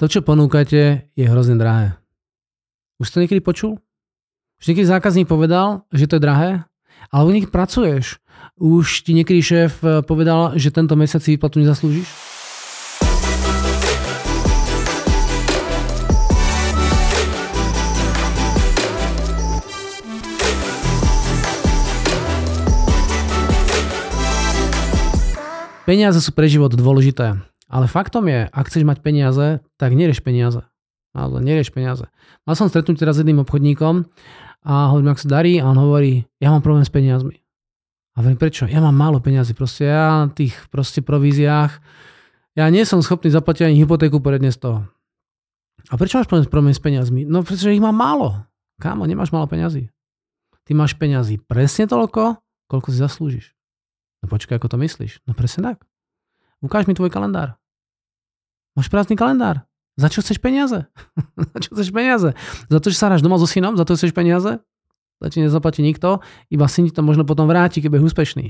To, čo ponúkate, je hrozne drahé. Už ste niekedy počul? Už niekedy zákazník povedal, že to je drahé? Alebo niekedy pracuješ. Už ti niekedy šéf eh, povedal, že tento mesiac si výplatu nezaslúžiš? Peniaze sú pre život dôležité. Ale faktom je, ak chceš mať peniaze, tak nerieš peniaze. Ale nerieš peniaze. Mal som stretnúť teraz s jedným obchodníkom a hovorím, ak sa darí a on hovorí, ja mám problém s peniazmi. A hovorím, prečo? Ja mám málo peniazy. Proste ja na tých proste províziách, ja nie som schopný zaplatiť ani hypotéku poredne z toho. A prečo máš problém, s peniazmi? No pretože ich mám málo. Kámo, nemáš málo peniazy. Ty máš peniazy presne toľko, koľko si zaslúžiš. No počkaj, ako to myslíš? No presne tak. Ukáž mi tvoj kalendár. Máš prázdny kalendár. Za čo chceš peniaze? za čo chceš peniaze? Za to, že sa hráš doma so synom? Za to chceš peniaze? Za ti nezaplatí nikto, iba syn ti to možno potom vráti, keď je úspešný.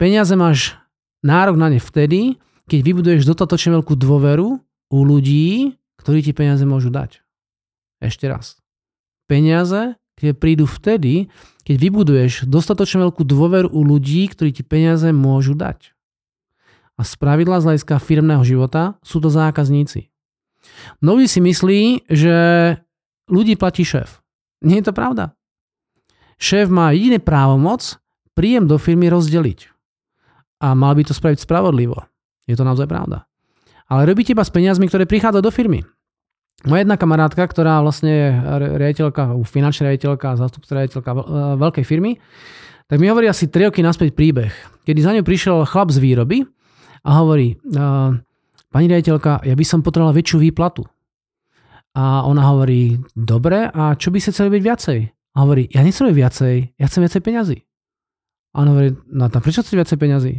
Peniaze máš nárok na ne vtedy, keď vybuduješ dostatočne veľkú dôveru u ľudí, ktorí ti peniaze môžu dať. Ešte raz. Peniaze keď prídu vtedy, keď vybuduješ dostatočne veľkú dôveru u ľudí, ktorí ti peniaze môžu dať. A z pravidla z hľadiska firmného života sú to zákazníci. Mnohí si myslí, že ľudí platí šéf. Nie je to pravda. Šéf má jediné právomoc príjem do firmy rozdeliť. A mal by to spraviť spravodlivo. Je to naozaj pravda. Ale robíte iba s peniazmi, ktoré prichádzajú do firmy. Moja jedna kamarátka, ktorá vlastne je riaditeľka, finančná riaditeľka, zástupca riaditeľka veľkej firmy, tak mi hovorí asi 3 roky naspäť príbeh, kedy za ňou prišiel chlap z výroby a hovorí, pani riaditeľka, ja by som potrebovala väčšiu výplatu. A ona hovorí, dobre, a čo by ste chceli byť viacej? A hovorí, ja nechcem viacej, ja chcem viacej peňazí. A on hovorí, no tam prečo chcete viacej peňazí?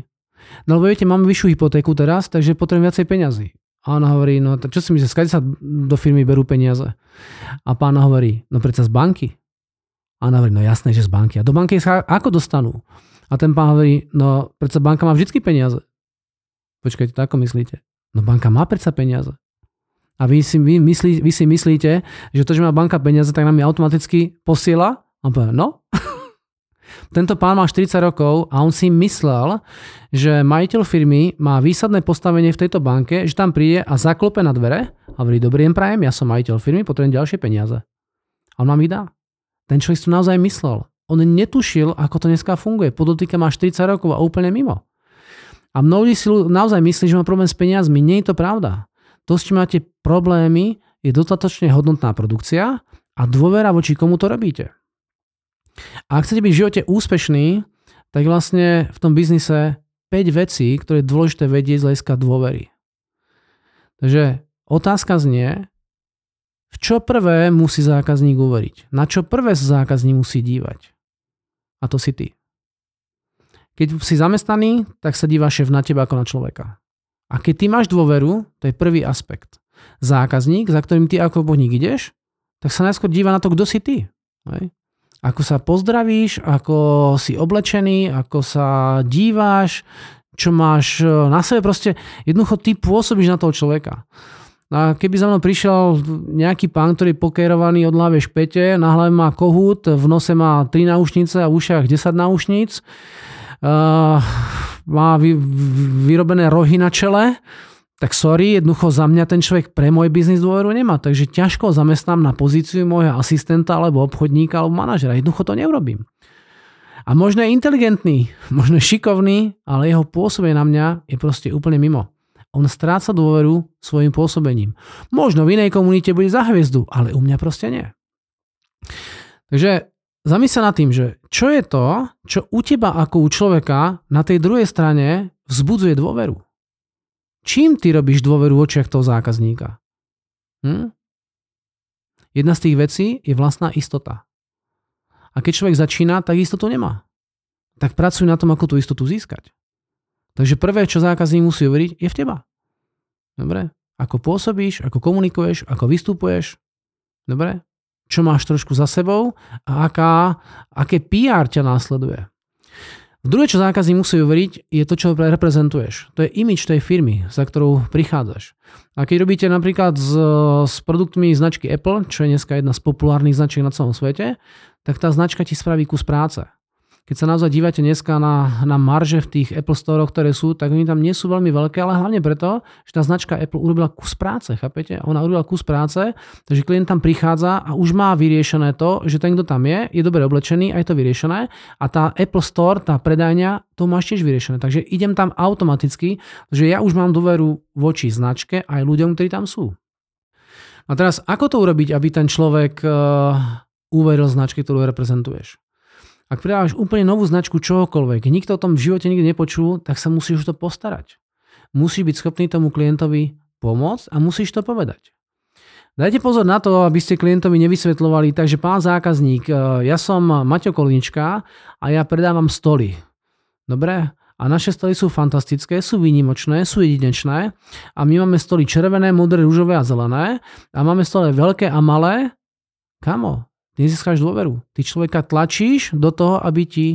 No lebo viete, máme vyššiu hypotéku teraz, takže potrebujem viacej peňazí. A ona hovorí, no čo si myslíš, skade sa do firmy berú peniaze? A pán hovorí, no predsa z banky. A ona hovorí, no jasné, že z banky. A do banky sa ako dostanú? A ten pán hovorí, no predsa banka má vždy peniaze. Počkajte, to ako myslíte? No banka má predsa peniaze. A vy si, vy, myslí, vy si myslíte, že to, že má banka peniaze, tak nám je automaticky posiela? A povie, no, tento pán má 40 rokov a on si myslel, že majiteľ firmy má výsadné postavenie v tejto banke, že tam príde a zaklope na dvere a hovorí, dobrý deň prajem, ja som majiteľ firmy, potrebujem ďalšie peniaze. A on vám ich dá. Ten človek si to naozaj myslel. On netušil, ako to dneska funguje. Podotýka má 40 rokov a úplne mimo. A mnohí si naozaj myslí, že má problém s peniazmi. Nie je to pravda. To, s čím máte problémy, je dostatočne hodnotná produkcia a dôvera voči komu to robíte. A ak chcete byť v živote úspešný, tak vlastne v tom biznise 5 vecí, ktoré je dôležité vedieť z hľadiska dôvery. Takže otázka znie, v čo prvé musí zákazník uveriť? Na čo prvé sa zákazník musí dívať? A to si ty. Keď si zamestnaný, tak sa díva šéf na teba ako na človeka. A keď ty máš dôveru, to je prvý aspekt. Zákazník, za ktorým ty ako obchodník ideš, tak sa najskôr díva na to, kto si ty. Hej? ako sa pozdravíš, ako si oblečený, ako sa díváš, čo máš e, na sebe, proste jednoducho ty pôsobíš na toho človeka. A keby za mnou prišiel nejaký pán, ktorý je pokerovaný od hlavy špete, na hlave má kohút, v nose má 3 náušnice a v ušiach 10 náušnic, uh, má vy, vyrobené rohy na čele, tak sorry, jednoducho za mňa ten človek pre môj biznis dôveru nemá, takže ťažko zamestnám na pozíciu môjho asistenta alebo obchodníka alebo manažera. Jednoducho to neurobím. A možno je inteligentný, možno je šikovný, ale jeho pôsobenie na mňa je proste úplne mimo. On stráca dôveru svojim pôsobením. Možno v inej komunite bude za hviezdu, ale u mňa proste nie. Takže zamysle nad tým, že čo je to, čo u teba ako u človeka na tej druhej strane vzbudzuje dôveru. Čím ty robíš dôveru v očiach toho zákazníka? Hm? Jedna z tých vecí je vlastná istota. A keď človek začína, tak istotu nemá. Tak pracuj na tom, ako tú istotu získať. Takže prvé, čo zákazník musí uveriť, je v teba. Dobre? Ako pôsobíš, ako komunikuješ, ako vystupuješ. Dobre? Čo máš trošku za sebou a aká, aké PR ťa následuje. Druhé, čo zákazník musí uveriť, je to, čo reprezentuješ. To je imič tej firmy, za ktorou prichádzaš. A keď robíte napríklad s, s produktmi značky Apple, čo je dneska jedna z populárnych značiek na celom svete, tak tá značka ti spraví kus práce keď sa naozaj dívate dneska na, na marže v tých Apple Store, ktoré sú, tak oni tam nie sú veľmi veľké, ale hlavne preto, že tá značka Apple urobila kus práce, chápete? Ona urobila kus práce, takže klient tam prichádza a už má vyriešené to, že ten, kto tam je, je dobre oblečený a je to vyriešené a tá Apple Store, tá predajňa, to máš tiež vyriešené. Takže idem tam automaticky, že ja už mám dôveru voči značke aj ľuďom, ktorí tam sú. A teraz, ako to urobiť, aby ten človek uh, uveril značke, ktorú reprezentuješ? Ak pridávaš úplne novú značku čohokoľvek, nikto o tom v živote nikdy nepočul, tak sa musíš už to postarať. Musíš byť schopný tomu klientovi pomôcť a musíš to povedať. Dajte pozor na to, aby ste klientovi nevysvetľovali, takže pán zákazník, e, ja som Maťo Kolnička a ja predávam stoly. Dobre? A naše stoly sú fantastické, sú výnimočné, sú jedinečné a my máme stoly červené, modré, rúžové a zelené a máme stoly veľké a malé. Kamo, ty nezískáš dôveru. Ty človeka tlačíš do toho, aby ti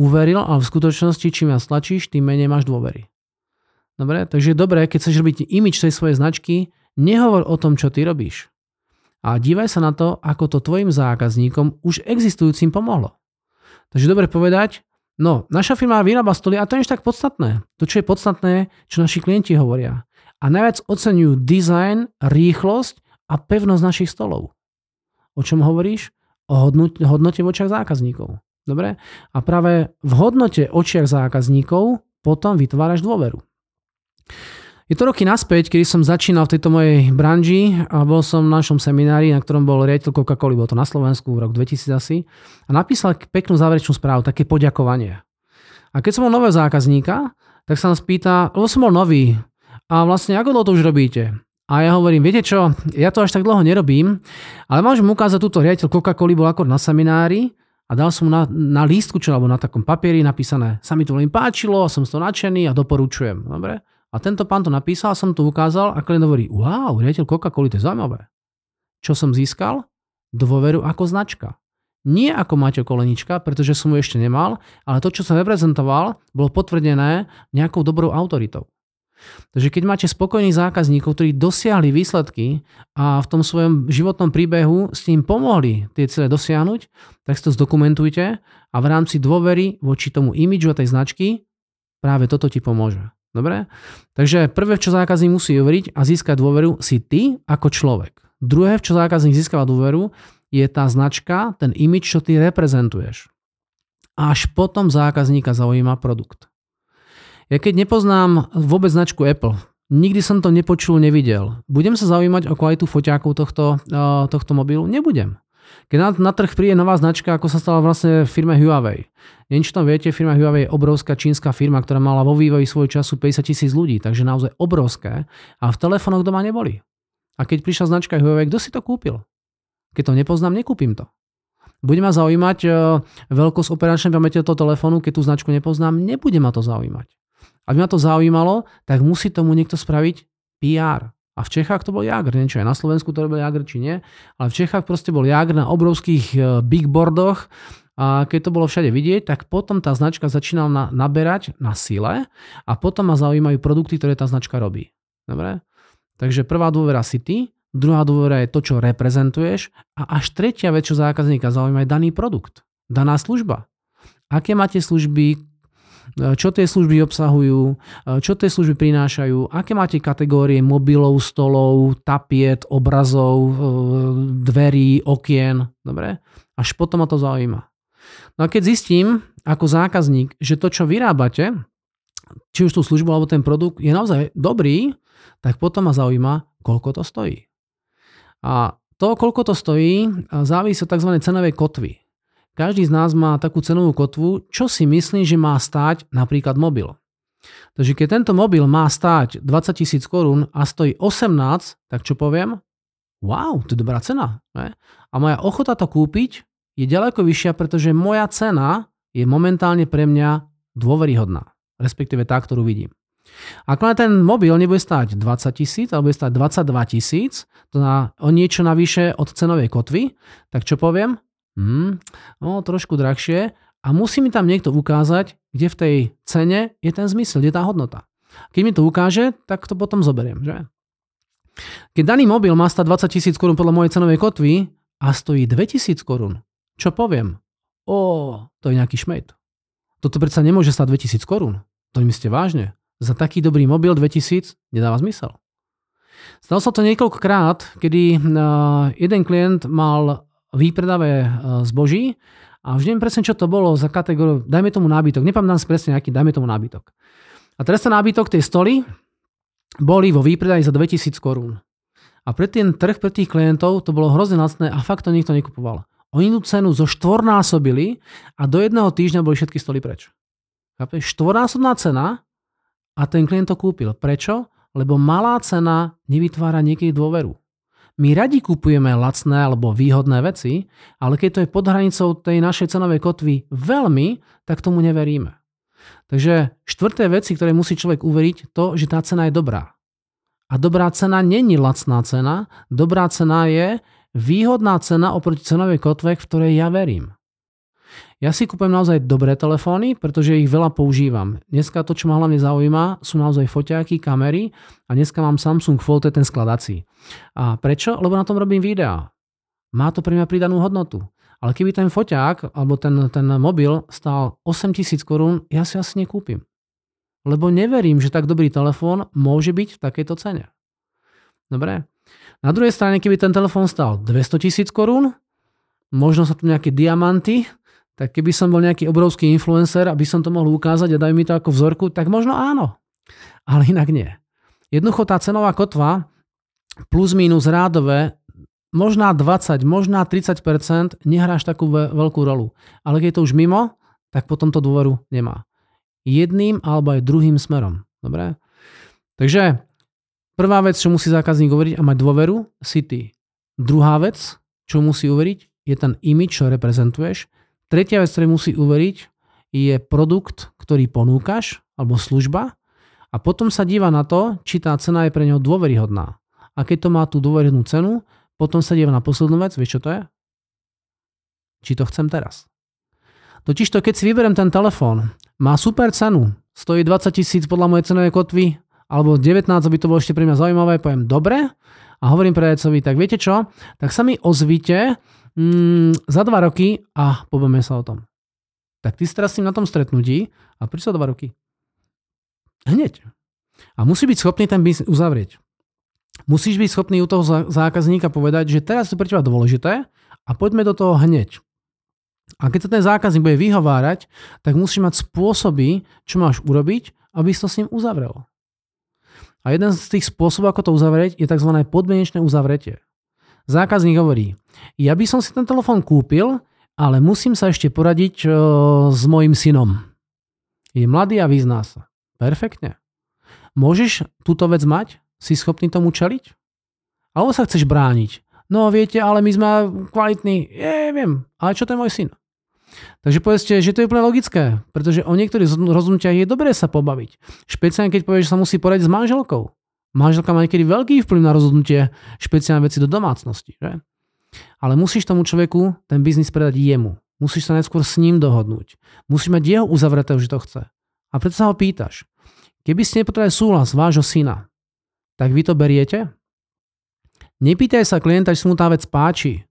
uveril, ale v skutočnosti čím viac tlačíš, tým menej máš dôvery. Dobre, takže je dobré, keď chceš robiť imič tej svojej značky, nehovor o tom, čo ty robíš. A dívaj sa na to, ako to tvojim zákazníkom už existujúcim pomohlo. Takže dobre povedať, no, naša firma vyrába stoly a to je tak podstatné. To, čo je podstatné, čo naši klienti hovoria. A najviac oceňujú dizajn, rýchlosť a pevnosť našich stolov. O čom hovoríš? O hodnote v očiach zákazníkov. Dobre? A práve v hodnote očiach zákazníkov potom vytváraš dôveru. Je to roky naspäť, kedy som začínal v tejto mojej branži a bol som v našom seminári, na ktorom bol riaditeľ Coca-Cola, bol to na Slovensku v roku 2000 asi, a napísal peknú záverečnú správu, také poďakovanie. A keď som bol nového zákazníka, tak sa nás pýta, lebo som bol nový, a vlastne ako to už robíte? A ja hovorím, viete čo, ja to až tak dlho nerobím, ale môžem ukázať túto riaditeľ Coca-Cola bol ako na seminári a dal som na, na lístku, čo alebo na takom papieri napísané, sa mi to veľmi páčilo, som z toho nadšený a doporučujem. Dobre? A tento pán to napísal, som to ukázal a klient hovorí, wow, riaditeľ Coca-Cola, to je zaujímavé. Čo som získal? Dôveru ako značka. Nie ako Maťo Kolenička, pretože som ju ešte nemal, ale to, čo som reprezentoval, bolo potvrdené nejakou dobrou autoritou. Takže keď máte spokojných zákazníkov, ktorí dosiahli výsledky a v tom svojom životnom príbehu s tým pomohli tie cele dosiahnuť, tak si to zdokumentujte a v rámci dôvery voči tomu imidžu a tej značky práve toto ti pomôže. Dobre? Takže prvé, čo zákazník musí uveriť a získať dôveru, si ty ako človek. Druhé, v čo zákazník získava dôveru, je tá značka, ten imidž, čo ty reprezentuješ. Až potom zákazníka zaujíma produkt. Ja keď nepoznám vôbec značku Apple, nikdy som to nepočul, nevidel, budem sa zaujímať o kvalitu foťákov tohto, tohto mobilu? Nebudem. Keď na, na trh príde nová značka, ako sa stala vlastne v firme Huawei. Neviem, či tam viete, firma Huawei je obrovská čínska firma, ktorá mala vo vývoji svoj času 50 tisíc ľudí, takže naozaj obrovské. A v telefónoch doma neboli. A keď prišla značka Huawei, kto si to kúpil? Keď to nepoznám, nekúpim to. Bude ma zaujímať e, veľkosť operačnej pamäte toho telefónu, keď tú značku nepoznám, nebude ma to zaujímať. Aby ma to zaujímalo, tak musí tomu niekto spraviť PR. A v Čechách to bol Jagr, neviem čo aj na Slovensku to robil Jagr, či nie, ale v Čechách proste bol Jagr na obrovských e, big boardoch a keď to bolo všade vidieť, tak potom tá značka začínala na, naberať na sile a potom ma zaujímajú produkty, ktoré tá značka robí. Dobre? Takže prvá dôvera si ty, druhá dôvera je to, čo reprezentuješ a až tretia vec, čo zákazníka zaujíma, je daný produkt, daná služba. Aké máte služby, čo tie služby obsahujú, e, čo tie služby prinášajú, aké máte kategórie mobilov, stolov, tapiet, obrazov, e, dverí, okien. Dobre? Až potom ma to zaujíma. No a keď zistím ako zákazník, že to, čo vyrábate, či už tú službu alebo ten produkt je naozaj dobrý, tak potom ma zaujíma, koľko to stojí. A to, koľko to stojí, závisí od tzv. cenovej kotvy. Každý z nás má takú cenovú kotvu, čo si myslí, že má stáť napríklad mobil. Takže keď tento mobil má stáť 20 tisíc korún a stojí 18, tak čo poviem? Wow, to je dobrá cena. Ne? A moja ochota to kúpiť je ďaleko vyššia, pretože moja cena je momentálne pre mňa dôveryhodná. Respektíve tá, ktorú vidím. Ak len ten mobil nebude stáť 20 tisíc, alebo bude stáť 22 tisíc, to na, o niečo navyše od cenovej kotvy, tak čo poviem? Hmm, no, trošku drahšie, a musí mi tam niekto ukázať, kde v tej cene je ten zmysel, kde je tá hodnota. Keď mi to ukáže, tak to potom zoberiem. Že? Keď daný mobil má stať 20 tisíc korún podľa mojej cenovej kotvy a stojí 2000 korún, čo poviem? O, to je nejaký šmejt. Toto predsa nemôže stať 2000 korún. To myslíte vážne? Za taký dobrý mobil 2000 nedáva zmysel. Stalo sa to niekoľkokrát, kedy jeden klient mal výpredavé zboží a už neviem presne, čo to bolo za kategóriu, dajme tomu nábytok, nepamätám si presne aký, dajme tomu nábytok. A teraz ten nábytok, tej stoly, boli vo výpredaji za 2000 korún. A pre ten trh, pre tých klientov to bolo hrozne lacné a fakt to nikto nekupoval. Oni tú cenu zo štvornásobili a do jedného týždňa boli všetky stoly preč. Chápeš? Štvornásobná cena a ten klient to kúpil. Prečo? Lebo malá cena nevytvára niekedy dôveru. My radi kupujeme lacné alebo výhodné veci, ale keď to je pod hranicou tej našej cenovej kotvy veľmi, tak tomu neveríme. Takže štvrté veci, ktoré musí človek uveriť, to, že tá cena je dobrá. A dobrá cena není lacná cena, dobrá cena je výhodná cena oproti cenovej kotve, v ktorej ja verím. Ja si kúpem naozaj dobré telefóny, pretože ich veľa používam. Dneska to, čo ma hlavne zaujíma, sú naozaj foťáky, kamery a dneska mám Samsung Fold, ten skladací. A prečo? Lebo na tom robím videá. Má to pre mňa pridanú hodnotu. Ale keby ten foťák alebo ten, ten mobil stál 8000 korún, ja si asi nekúpim. Lebo neverím, že tak dobrý telefón môže byť v takejto cene. Dobre? Na druhej strane, keby ten telefón stal 200 tisíc korún, možno sa tu nejaké diamanty, tak keby som bol nejaký obrovský influencer, aby som to mohol ukázať a daj mi to ako vzorku, tak možno áno. Ale inak nie. Jednoducho tá cenová kotva plus minus rádové možná 20, možná 30% nehráš takú veľkú rolu. Ale keď je to už mimo, tak potom to dôveru nemá. Jedným alebo aj druhým smerom. Dobre? Takže prvá vec, čo musí zákazník uveriť a mať dôveru, si ty. Druhá vec, čo musí uveriť, je ten image, čo reprezentuješ. Tretia vec, ktorú musí uveriť, je produkt, ktorý ponúkaš, alebo služba. A potom sa díva na to, či tá cena je pre neho dôveryhodná. A keď to má tú dôveryhodnú cenu, potom sa díva na poslednú vec, vieš čo to je? Či to chcem teraz. Totiž to, keď si vyberiem ten telefón, má super cenu, stojí 20 tisíc podľa mojej cenovej kotvy, alebo 19, aby to bolo ešte pre mňa zaujímavé, poviem dobre a hovorím predajcovi, tak viete čo, tak sa mi ozvite, mm, za dva roky a povieme sa o tom. Tak ty si teraz na tom stretnutí a sa dva roky. Hneď. A musí byť schopný ten biznis uzavrieť. Musíš byť schopný u toho zákazníka povedať, že teraz je pre teba dôležité a poďme do toho hneď. A keď sa ten zákazník bude vyhovárať, tak musíš mať spôsoby, čo máš urobiť, aby si to s ním uzavrel. A jeden z tých spôsobov, ako to uzavrieť, je tzv. podmienečné uzavretie. Zákazník hovorí, ja by som si ten telefón kúpil, ale musím sa ešte poradiť uh, s mojim synom. Je mladý a vyzná sa. Perfektne. Môžeš túto vec mať? Si schopný tomu čeliť? Alebo sa chceš brániť? No viete, ale my sme kvalitní. Je, viem, ale čo je môj syn? Takže povedzte, že to je úplne logické, pretože o niektorých rozhodnutiach je dobré sa pobaviť. Špeciálne keď povieš, že sa musí poradiť s manželkou. Manželka má niekedy veľký vplyv na rozhodnutie špeciálne veci do domácnosti. Že? Ale musíš tomu človeku ten biznis predať jemu. Musíš sa najskôr s ním dohodnúť. Musíš mať jeho uzavretého, že to chce. A preto sa ho pýtaš. Keby ste nepotrebovali súhlas vášho syna, tak vy to beriete? Nepýtaj sa klienta, či sa mu tá vec páči.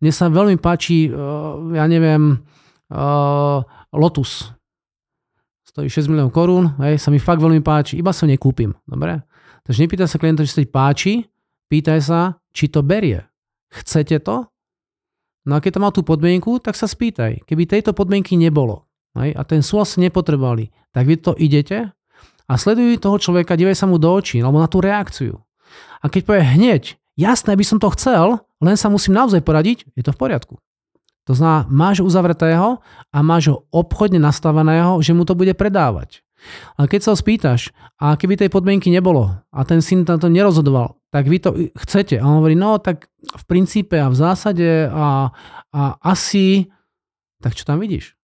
Mne sa veľmi páči, uh, ja neviem, uh, Lotus. Stojí 6 miliónov korún, hej, sa mi fakt veľmi páči, iba sa nekúpim. Dobre? Takže nepýtaj sa klienta, či sa ti páči, pýtaj sa, či to berie. Chcete to? No a keď to má tú podmienku, tak sa spýtaj. Keby tejto podmienky nebolo hej, a ten súhlas nepotrebovali, tak vy to idete a sleduj toho človeka, divaj sa mu do očí alebo na tú reakciu. A keď povie hneď, jasné, by som to chcel, len sa musím naozaj poradiť, je to v poriadku. To znamená, máš uzavretého a máš ho obchodne nastaveného, že mu to bude predávať. Ale keď sa ho spýtaš, a keby tej podmienky nebolo a ten syn na to nerozhodoval, tak vy to chcete. A on hovorí, no tak v princípe a v zásade a, a asi, tak čo tam vidíš?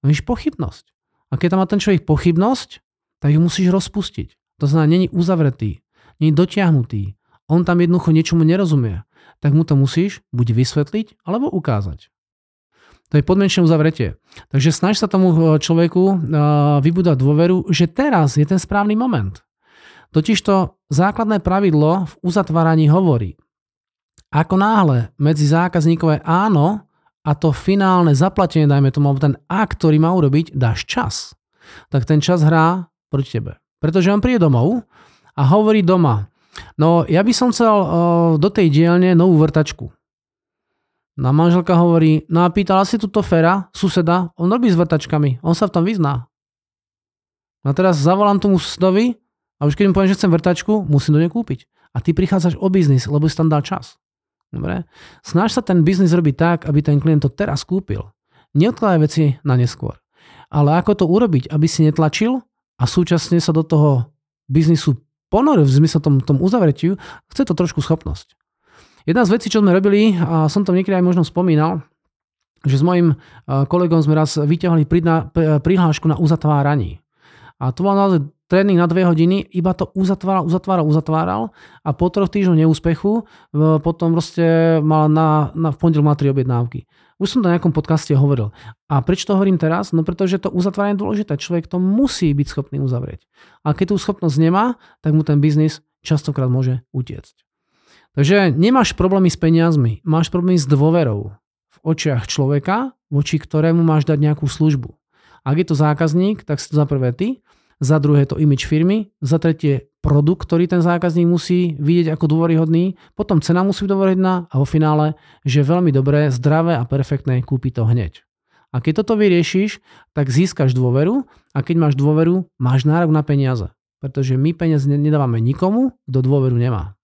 No vidíš pochybnosť. A keď tam má ten človek pochybnosť, tak ju musíš rozpustiť. To znamená, není uzavretý, není dotiahnutý. On tam jednoducho niečomu nerozumie. Tak mu to musíš buď vysvetliť, alebo ukázať. To je podmienečné uzavretie. Takže snaž sa tomu e, človeku e, vybudať dôveru, že teraz je ten správny moment. Totižto základné pravidlo v uzatváraní hovorí, ako náhle medzi zákazníkové áno a to finálne zaplatenie, dajme tomu, ten akt, ktorý má urobiť, dáš čas, tak ten čas hrá proti tebe. Pretože on príde domov a hovorí doma, no ja by som chcel uh, do tej dielne novú vrtačku. No manželka hovorí, no a pýtala si túto Fera, suseda, on robí s vrtačkami, on sa v tom vyzná. No a teraz zavolám tomu susedovi a už keď mu poviem, že chcem vrtačku, musím do nej kúpiť. A ty prichádzaš o biznis, lebo si tam dal čas. Dobre? Snaž sa ten biznis robiť tak, aby ten klient to teraz kúpil. Neodkladaj veci na neskôr. Ale ako to urobiť, aby si netlačil a súčasne sa do toho biznisu ponoril v zmysle tom, tom uzavretiu, chce to trošku schopnosť. Jedna z vecí, čo sme robili, a som to niekedy aj možno spomínal, že s mojim kolegom sme raz vyťahli prihlášku na uzatváraní. A to bol naozaj tréning na dve hodiny, iba to uzatváral, uzatváral, uzatváral a po troch týždňoch neúspechu potom proste mal na, na v pondelok mal tri objednávky. Už som to na nejakom podcaste hovoril. A prečo to hovorím teraz? No pretože to uzatváranie je dôležité. Človek to musí byť schopný uzavrieť. A keď tú schopnosť nemá, tak mu ten biznis častokrát môže utiecť. Takže nemáš problémy s peniazmi, máš problémy s dôverou v očiach človeka, voči ktorému máš dať nejakú službu. Ak je to zákazník, tak si to za prvé ty, za druhé to image firmy, za tretie produkt, ktorý ten zákazník musí vidieť ako dôveryhodný, potom cena musí byť dôveryhodná a vo finále, že veľmi dobré, zdravé a perfektné kúpi to hneď. A keď toto vyriešiš, tak získaš dôveru a keď máš dôveru, máš nárok na peniaze. Pretože my peniaze nedávame nikomu, kto dôveru nemá.